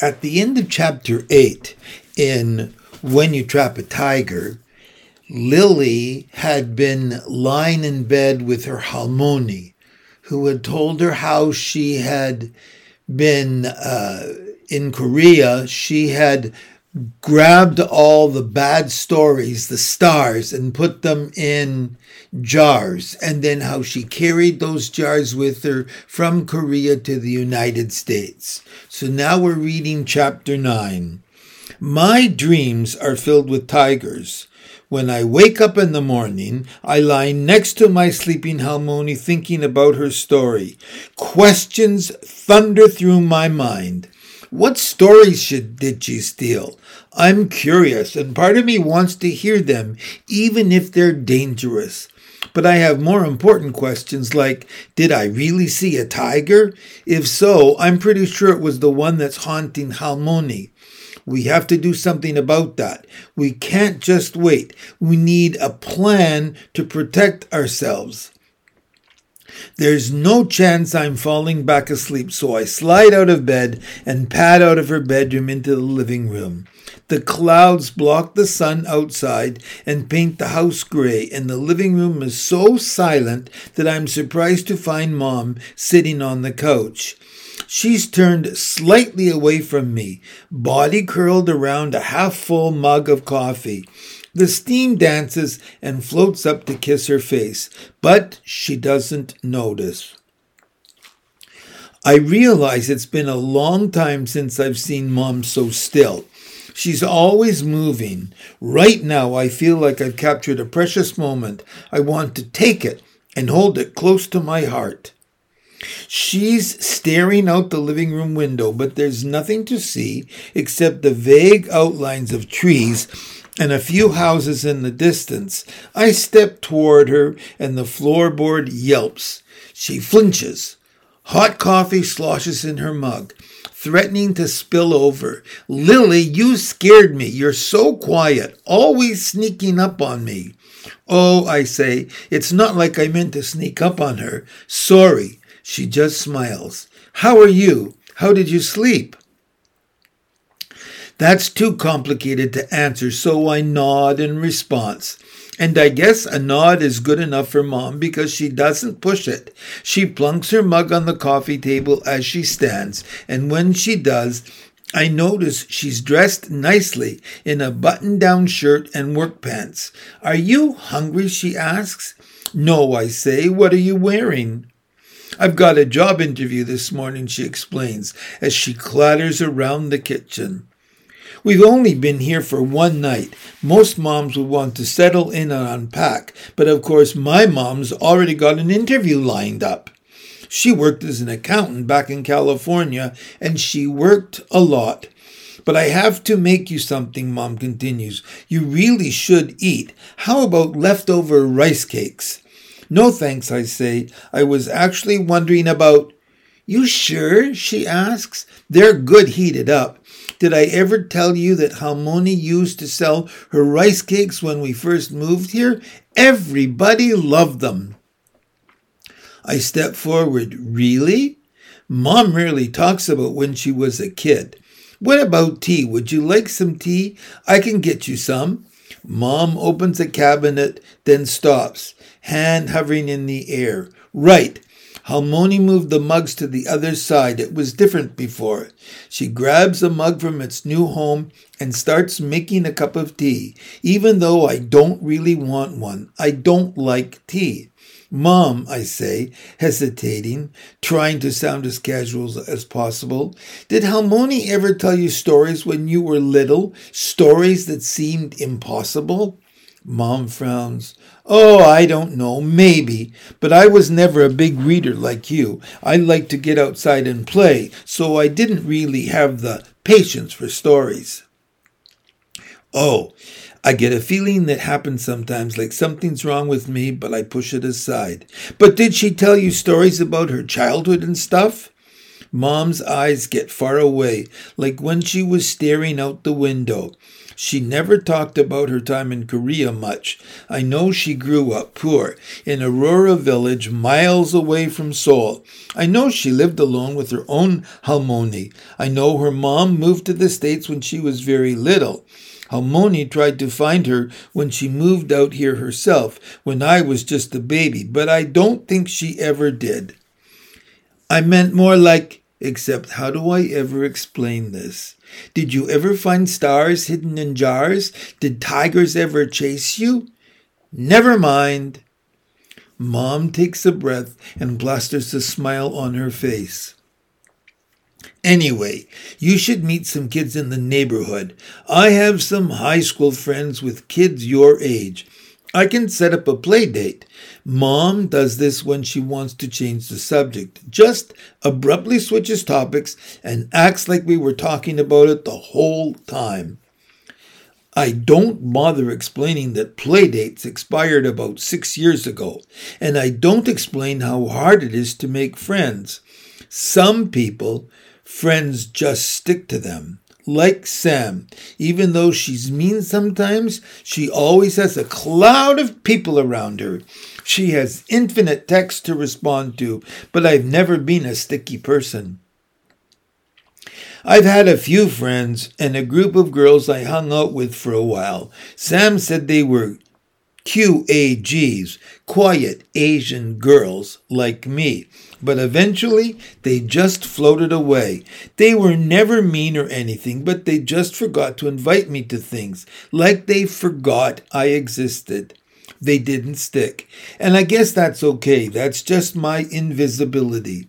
At the end of chapter 8, in When You Trap a Tiger, Lily had been lying in bed with her Halmoni, who had told her how she had been uh, in Korea. She had grabbed all the bad stories, the stars, and put them in jars, and then how she carried those jars with her from Korea to the United States. So now we're reading chapter 9. My dreams are filled with tigers. When I wake up in the morning, I lie next to my sleeping Halmoni thinking about her story. Questions thunder through my mind. What stories should, did she steal? I'm curious, and part of me wants to hear them, even if they're dangerous. But I have more important questions like Did I really see a tiger? If so, I'm pretty sure it was the one that's haunting Halmoni. We have to do something about that. We can't just wait. We need a plan to protect ourselves. There's no chance I'm falling back asleep, so I slide out of bed and pad out of her bedroom into the living room. The clouds block the sun outside and paint the house gray, and the living room is so silent that I'm surprised to find Mom sitting on the couch. She's turned slightly away from me, body curled around a half full mug of coffee. The steam dances and floats up to kiss her face, but she doesn't notice. I realize it's been a long time since I've seen Mom so still. She's always moving. Right now, I feel like I've captured a precious moment. I want to take it and hold it close to my heart. She's staring out the living room window, but there's nothing to see except the vague outlines of trees and a few houses in the distance. I step toward her, and the floorboard yelps. She flinches. Hot coffee sloshes in her mug, threatening to spill over. Lily, you scared me. You're so quiet, always sneaking up on me. Oh, I say, it's not like I meant to sneak up on her. Sorry. She just smiles. How are you? How did you sleep? That's too complicated to answer, so I nod in response. And I guess a nod is good enough for Mom because she doesn't push it. She plunks her mug on the coffee table as she stands, and when she does, I notice she's dressed nicely in a button down shirt and work pants. Are you hungry? she asks. No, I say. What are you wearing? I've got a job interview this morning, she explains as she clatters around the kitchen. We've only been here for one night. Most moms would want to settle in and unpack, but of course, my mom's already got an interview lined up. She worked as an accountant back in California, and she worked a lot. But I have to make you something, Mom continues. You really should eat. How about leftover rice cakes? No thanks, I say. I was actually wondering about. You sure? she asks. They're good heated up. Did I ever tell you that Halmoni used to sell her rice cakes when we first moved here? Everybody loved them. I step forward. Really? Mom rarely talks about when she was a kid. What about tea? Would you like some tea? I can get you some. Mom opens a cabinet, then stops, hand hovering in the air. Right. Halmoni moved the mugs to the other side. It was different before. She grabs a mug from its new home and starts making a cup of tea, even though I don't really want one. I don't like tea. Mom, I say, hesitating, trying to sound as casual as possible, did Halmoni ever tell you stories when you were little? Stories that seemed impossible? Mom frowns. Oh, I don't know, maybe, but I was never a big reader like you. I like to get outside and play, so I didn't really have the patience for stories. Oh, I get a feeling that happens sometimes, like something's wrong with me, but I push it aside. But did she tell you stories about her childhood and stuff? Mom's eyes get far away, like when she was staring out the window. She never talked about her time in Korea much. I know she grew up poor in Aurora village miles away from Seoul. I know she lived alone with her own halmoni. I know her mom moved to the States when she was very little. Halmoni tried to find her when she moved out here herself, when I was just a baby, but I don't think she ever did. I meant more like, except how do I ever explain this? Did you ever find stars hidden in jars? Did tigers ever chase you? Never mind. Mom takes a breath and blusters a smile on her face. Anyway, you should meet some kids in the neighborhood. I have some high school friends with kids your age. I can set up a play date. Mom does this when she wants to change the subject, just abruptly switches topics and acts like we were talking about it the whole time. I don't bother explaining that playdates expired about six years ago, and I don't explain how hard it is to make friends. Some people Friends just stick to them. Like Sam, even though she's mean sometimes, she always has a cloud of people around her. She has infinite texts to respond to, but I've never been a sticky person. I've had a few friends and a group of girls I hung out with for a while. Sam said they were QAGs, quiet Asian girls like me. But eventually, they just floated away. They were never mean or anything, but they just forgot to invite me to things, like they forgot I existed. They didn't stick. And I guess that's okay. That's just my invisibility.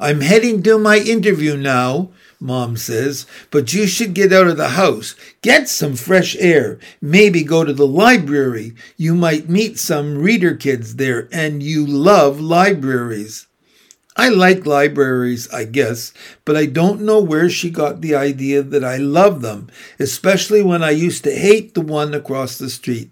I'm heading to my interview now, Mom says, but you should get out of the house, get some fresh air, maybe go to the library. You might meet some reader kids there, and you love libraries. I like libraries, I guess, but I don't know where she got the idea that I love them, especially when I used to hate the one across the street.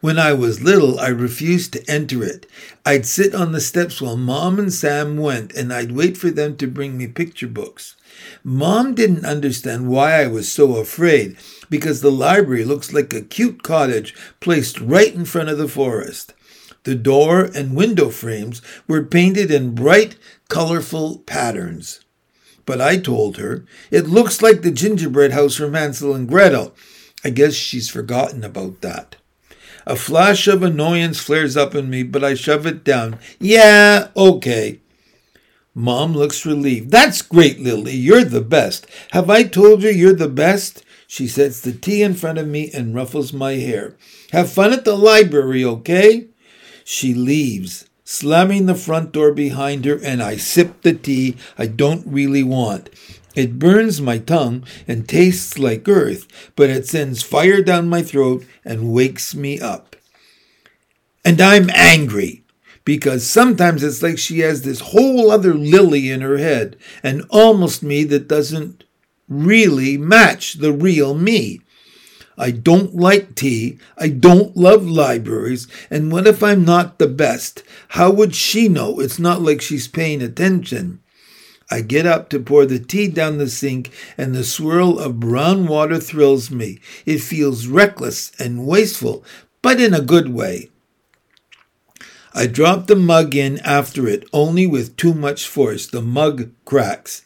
When I was little, I refused to enter it. I'd sit on the steps while Mom and Sam went, and I'd wait for them to bring me picture books. Mom didn't understand why I was so afraid, because the library looks like a cute cottage placed right in front of the forest. The door and window frames were painted in bright, colorful patterns. But I told her, it looks like the gingerbread house from Hansel and Gretel. I guess she's forgotten about that. A flash of annoyance flares up in me, but I shove it down. Yeah, okay. Mom looks relieved. That's great, Lily. You're the best. Have I told you you're the best? She sets the tea in front of me and ruffles my hair. Have fun at the library, okay? She leaves, slamming the front door behind her, and I sip the tea I don't really want. It burns my tongue and tastes like earth, but it sends fire down my throat and wakes me up. And I'm angry because sometimes it's like she has this whole other lily in her head, and almost me that doesn't really match the real me. I don't like tea. I don't love libraries. And what if I'm not the best? How would she know? It's not like she's paying attention. I get up to pour the tea down the sink, and the swirl of brown water thrills me. It feels reckless and wasteful, but in a good way. I drop the mug in after it, only with too much force. The mug cracks.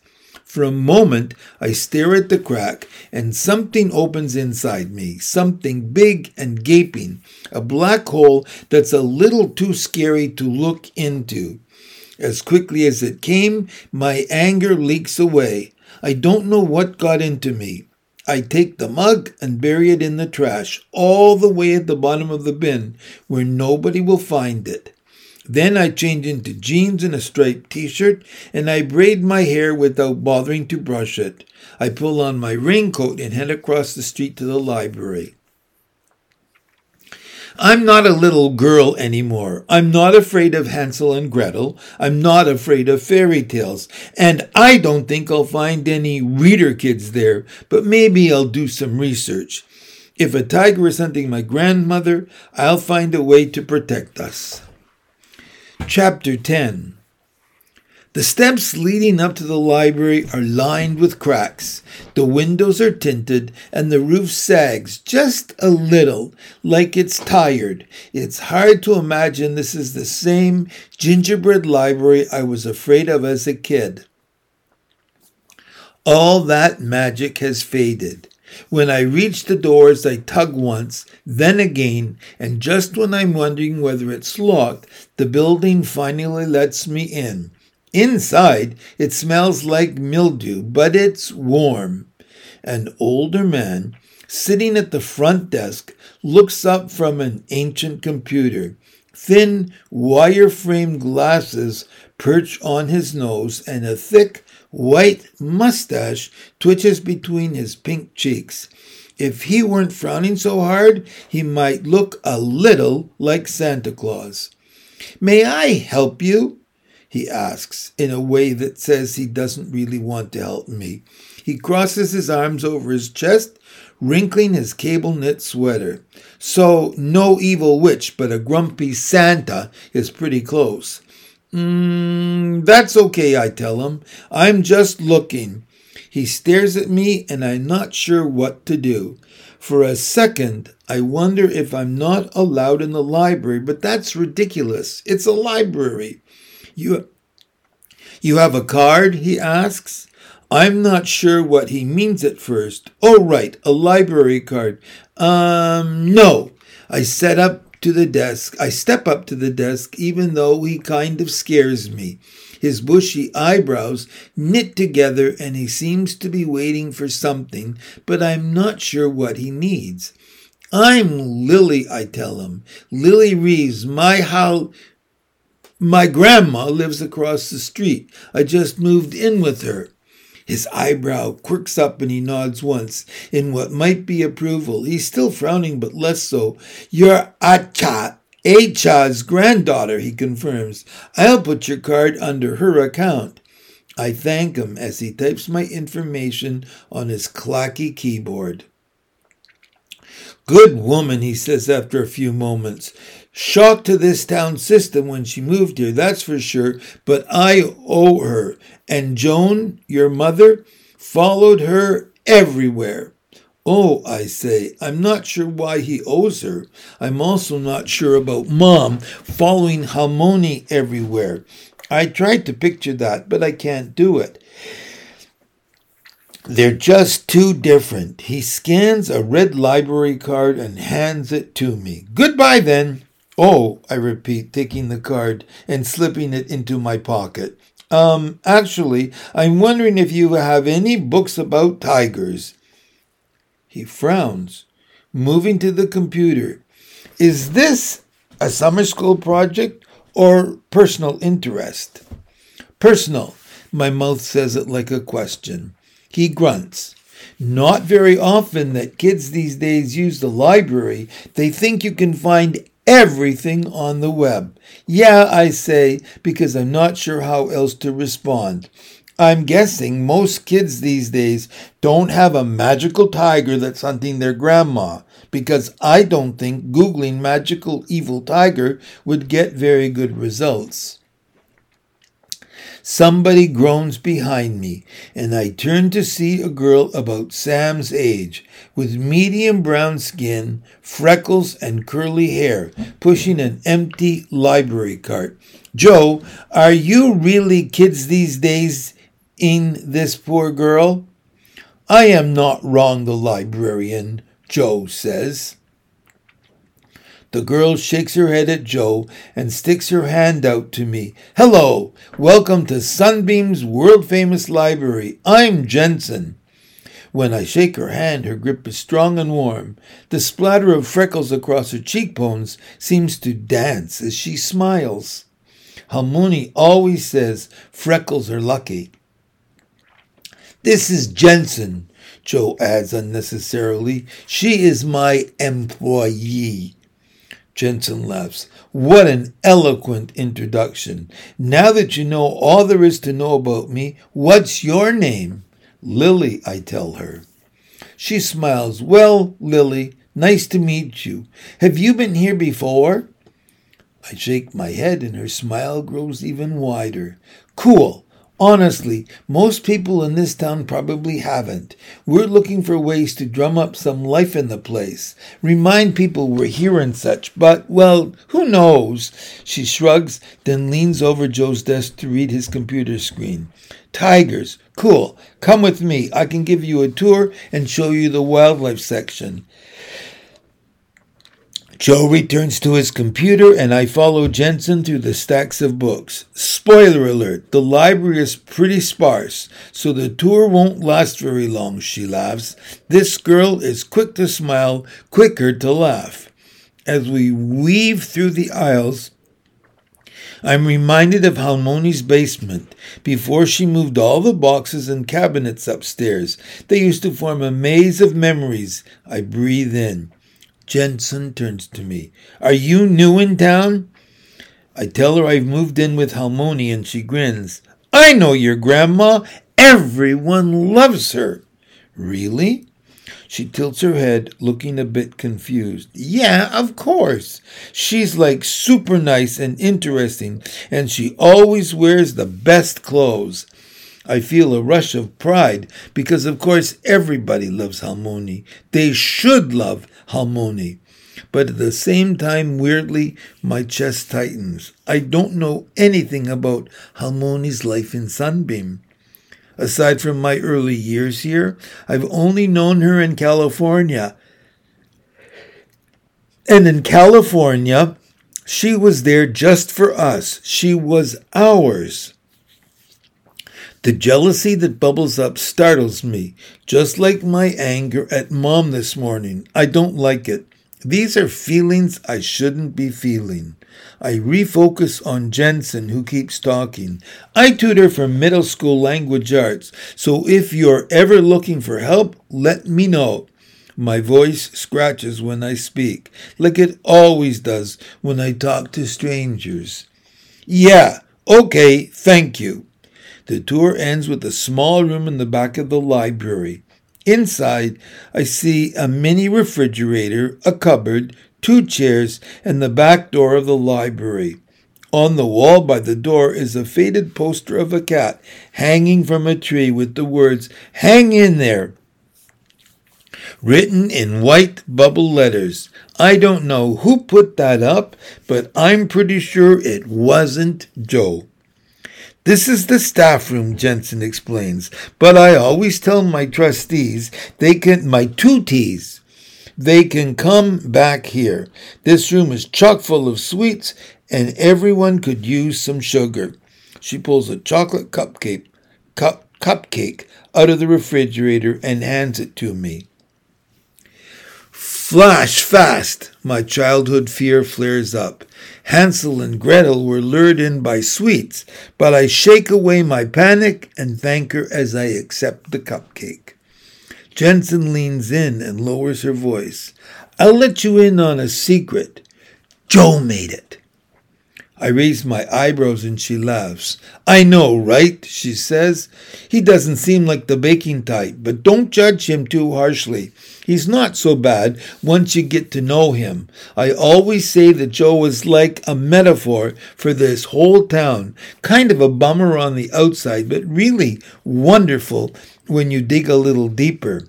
For a moment, I stare at the crack, and something opens inside me, something big and gaping, a black hole that's a little too scary to look into. As quickly as it came, my anger leaks away. I don't know what got into me. I take the mug and bury it in the trash, all the way at the bottom of the bin, where nobody will find it. Then I change into jeans and a striped t shirt, and I braid my hair without bothering to brush it. I pull on my raincoat and head across the street to the library. I'm not a little girl anymore. I'm not afraid of Hansel and Gretel. I'm not afraid of fairy tales. And I don't think I'll find any reader kids there, but maybe I'll do some research. If a tiger is hunting my grandmother, I'll find a way to protect us. Chapter 10 The steps leading up to the library are lined with cracks. The windows are tinted and the roof sags just a little, like it's tired. It's hard to imagine this is the same gingerbread library I was afraid of as a kid. All that magic has faded. When I reach the doors, I tug once, then again, and just when I'm wondering whether it's locked, the building finally lets me in. Inside, it smells like mildew, but it's warm. An older man, sitting at the front desk, looks up from an ancient computer. Thin, wire framed glasses perch on his nose, and a thick, white mustache twitches between his pink cheeks. If he weren't frowning so hard, he might look a little like Santa Claus. May I help you? he asks in a way that says he doesn't really want to help me. He crosses his arms over his chest, wrinkling his cable knit sweater. So, no evil witch, but a grumpy Santa is pretty close. Mm, that's okay, I tell him. I'm just looking. He stares at me, and I'm not sure what to do. For a second, I wonder if I'm not allowed in the library, but that's ridiculous. It's a library. You, you have a card? he asks. I'm not sure what he means at first. Oh, right, a library card. Um, no. I set up to the desk. I step up to the desk, even though he kind of scares me. His bushy eyebrows knit together, and he seems to be waiting for something, but I'm not sure what he needs. I'm Lily, I tell him. Lily Reeves, my how my grandma lives across the street. I just moved in with her. His eyebrow quirks up and he nods once in what might be approval. He's still frowning, but less so. You're Acha, Acha's granddaughter, he confirms. I'll put your card under her account. I thank him as he types my information on his clacky keyboard. Good woman, he says after a few moments. Shocked to this town system when she moved here, that's for sure, but I owe her. And Joan, your mother, followed her everywhere. Oh, I say, I'm not sure why he owes her. I'm also not sure about Mom following Halmoni everywhere. I tried to picture that, but I can't do it. They're just too different. He scans a red library card and hands it to me. Goodbye then. Oh, I repeat, taking the card and slipping it into my pocket. Um, actually, I'm wondering if you have any books about tigers. He frowns, moving to the computer. Is this a summer school project or personal interest? Personal. My mouth says it like a question. He grunts. Not very often that kids these days use the library. They think you can find everything on the web. Yeah, I say, because I'm not sure how else to respond. I'm guessing most kids these days don't have a magical tiger that's hunting their grandma, because I don't think Googling magical evil tiger would get very good results. Somebody groans behind me, and I turn to see a girl about Sam's age, with medium brown skin, freckles, and curly hair, pushing an empty library cart. Joe, are you really kids these days in this poor girl? I am not wrong, the librarian, Joe says. The girl shakes her head at Joe and sticks her hand out to me. Hello, welcome to Sunbeam's world famous library. I'm Jensen. When I shake her hand, her grip is strong and warm. The splatter of freckles across her cheekbones seems to dance as she smiles. Halmoni always says freckles are lucky. This is Jensen, Joe adds unnecessarily. She is my employee. Jensen laughs. What an eloquent introduction. Now that you know all there is to know about me, what's your name? Lily, I tell her. She smiles. Well, Lily, nice to meet you. Have you been here before? I shake my head and her smile grows even wider. Cool. Honestly, most people in this town probably haven't. We're looking for ways to drum up some life in the place, remind people we're here and such, but, well, who knows? She shrugs, then leans over Joe's desk to read his computer screen. Tigers, cool. Come with me. I can give you a tour and show you the wildlife section. Joe returns to his computer and I follow Jensen through the stacks of books. Spoiler alert, the library is pretty sparse, so the tour won't last very long, she laughs. This girl is quick to smile, quicker to laugh. As we weave through the aisles, I'm reminded of Halmoni's basement before she moved all the boxes and cabinets upstairs. They used to form a maze of memories. I breathe in. Jensen turns to me. Are you new in town? I tell her I've moved in with Halmoni and she grins. I know your grandma. Everyone loves her. Really? She tilts her head, looking a bit confused. Yeah, of course. She's like super nice and interesting, and she always wears the best clothes. I feel a rush of pride because, of course, everybody loves Halmoni. They should love Halmoni. But at the same time, weirdly, my chest tightens. I don't know anything about Halmoni's life in Sunbeam. Aside from my early years here, I've only known her in California. And in California, she was there just for us. She was ours. The jealousy that bubbles up startles me, just like my anger at mom this morning. I don't like it. These are feelings I shouldn't be feeling. I refocus on Jensen, who keeps talking. I tutor for middle school language arts, so if you're ever looking for help, let me know. My voice scratches when I speak, like it always does when I talk to strangers. Yeah, okay, thank you. The tour ends with a small room in the back of the library. Inside, I see a mini refrigerator, a cupboard, two chairs, and the back door of the library. On the wall by the door is a faded poster of a cat hanging from a tree with the words, Hang in there, written in white bubble letters. I don't know who put that up, but I'm pretty sure it wasn't Joe. This is the staff room, Jensen explains, but I always tell my trustees they can, my two T's, they can come back here. This room is chock full of sweets and everyone could use some sugar. She pulls a chocolate cupcake, cup, cupcake out of the refrigerator and hands it to me. Flash fast! My childhood fear flares up. Hansel and Gretel were lured in by sweets, but I shake away my panic and thank her as I accept the cupcake. Jensen leans in and lowers her voice. I'll let you in on a secret. Joe made it. I raise my eyebrows and she laughs. I know, right? She says. He doesn't seem like the baking type, but don't judge him too harshly. He's not so bad once you get to know him. I always say that Joe is like a metaphor for this whole town. Kind of a bummer on the outside, but really wonderful when you dig a little deeper.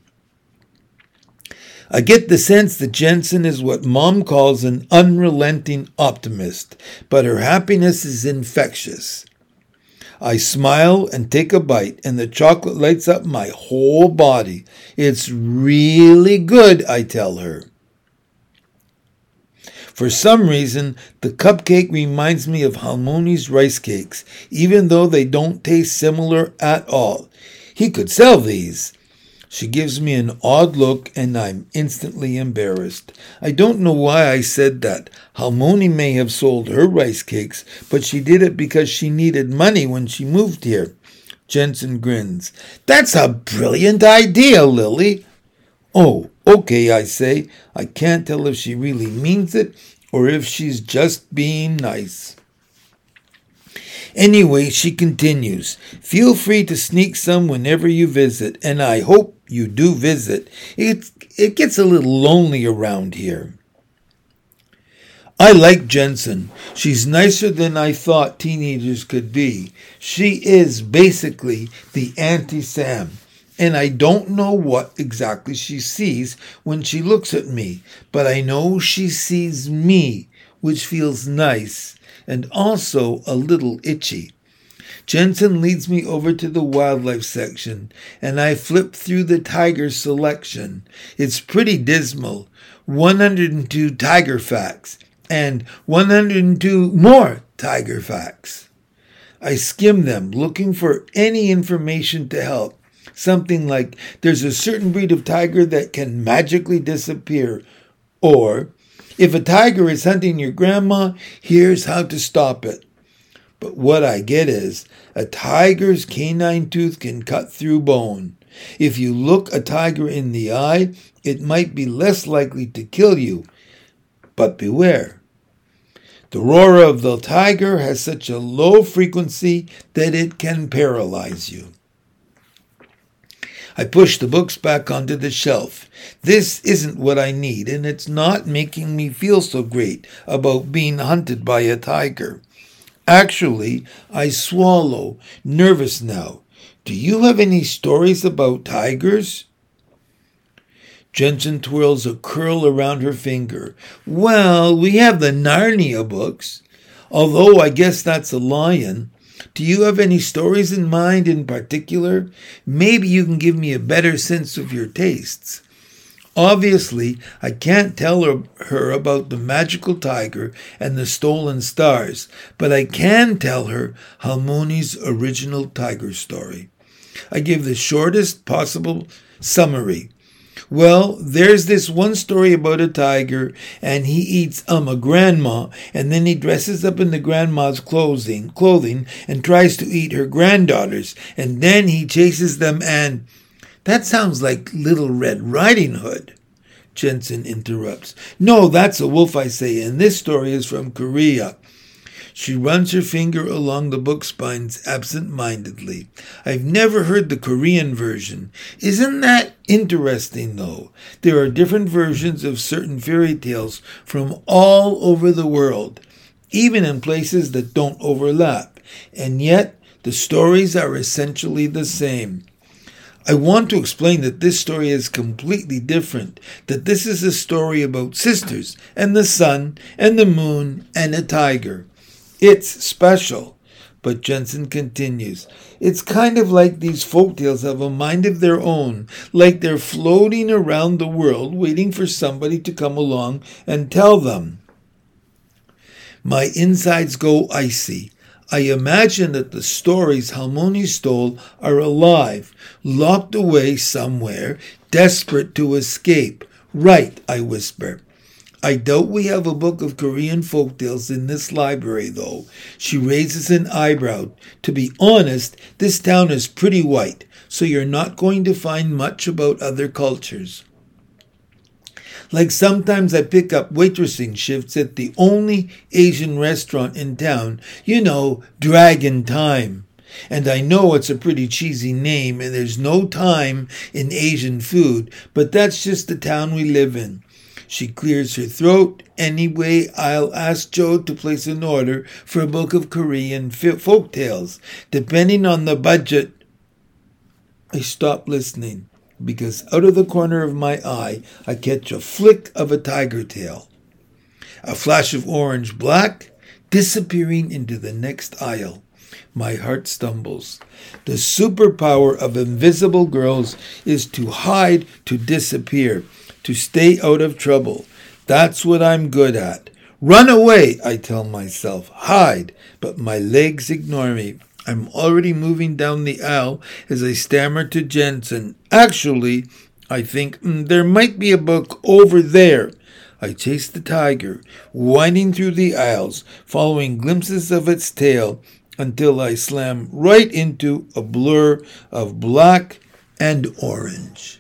I get the sense that Jensen is what mom calls an unrelenting optimist, but her happiness is infectious. I smile and take a bite, and the chocolate lights up my whole body. It's really good, I tell her. For some reason, the cupcake reminds me of Halmoni's rice cakes, even though they don't taste similar at all. He could sell these. She gives me an odd look and I'm instantly embarrassed. I don't know why I said that. Halmoni may have sold her rice cakes, but she did it because she needed money when she moved here. Jensen grins. That's a brilliant idea, Lily. Oh, okay, I say. I can't tell if she really means it or if she's just being nice. Anyway, she continues, feel free to sneak some whenever you visit, and I hope you do visit. It, it gets a little lonely around here. I like Jensen. She's nicer than I thought teenagers could be. She is basically the anti Sam. And I don't know what exactly she sees when she looks at me, but I know she sees me, which feels nice and also a little itchy. Jensen leads me over to the wildlife section, and I flip through the tiger selection. It's pretty dismal. 102 tiger facts and 102 more tiger facts. I skim them, looking for any information to help. Something like there's a certain breed of tiger that can magically disappear, or if a tiger is hunting your grandma, here's how to stop it. But what I get is a tiger's canine tooth can cut through bone. If you look a tiger in the eye, it might be less likely to kill you. But beware. The roar of the tiger has such a low frequency that it can paralyze you. I push the books back onto the shelf. This isn't what I need, and it's not making me feel so great about being hunted by a tiger. Actually, I swallow, nervous now. Do you have any stories about tigers? Jensen twirls a curl around her finger. Well, we have the Narnia books. Although I guess that's a lion. Do you have any stories in mind in particular? Maybe you can give me a better sense of your tastes. Obviously, I can't tell her, her, about the magical tiger and the stolen stars, but I can tell her Halmoni's original tiger story. I give the shortest possible summary. Well, there's this one story about a tiger, and he eats um a grandma, and then he dresses up in the grandma's clothing, clothing, and tries to eat her granddaughters, and then he chases them. And that sounds like Little Red Riding Hood. Jensen interrupts. No, that's a wolf, I say, and this story is from Korea. She runs her finger along the book spines absent mindedly. I've never heard the Korean version. Isn't that interesting, though? There are different versions of certain fairy tales from all over the world, even in places that don't overlap, and yet the stories are essentially the same. I want to explain that this story is completely different, that this is a story about sisters and the sun and the moon and a tiger. It's special. But Jensen continues, it's kind of like these folk tales have a mind of their own, like they're floating around the world waiting for somebody to come along and tell them. My insides go icy. I imagine that the stories Halmoni stole are alive, locked away somewhere, desperate to escape. Right, I whisper. I doubt we have a book of Korean folk tales in this library, though. She raises an eyebrow. To be honest, this town is pretty white, so you're not going to find much about other cultures. Like sometimes I pick up waitressing shifts at the only Asian restaurant in town, you know, Dragon Thyme. And I know it's a pretty cheesy name and there's no thyme in Asian food, but that's just the town we live in. She clears her throat. Anyway, I'll ask Joe to place an order for a book of Korean folk tales. Depending on the budget, I stop listening because out of the corner of my eye, I catch a flick of a tiger tail. A flash of orange black disappearing into the next aisle. My heart stumbles. The superpower of invisible girls is to hide, to disappear to stay out of trouble. That's what I'm good at. Run away, I tell myself. Hide, but my legs ignore me. I'm already moving down the aisle as I stammer to Jensen. Actually, I think mm, there might be a book over there. I chase the tiger, winding through the aisles, following glimpses of its tail until I slam right into a blur of black and orange.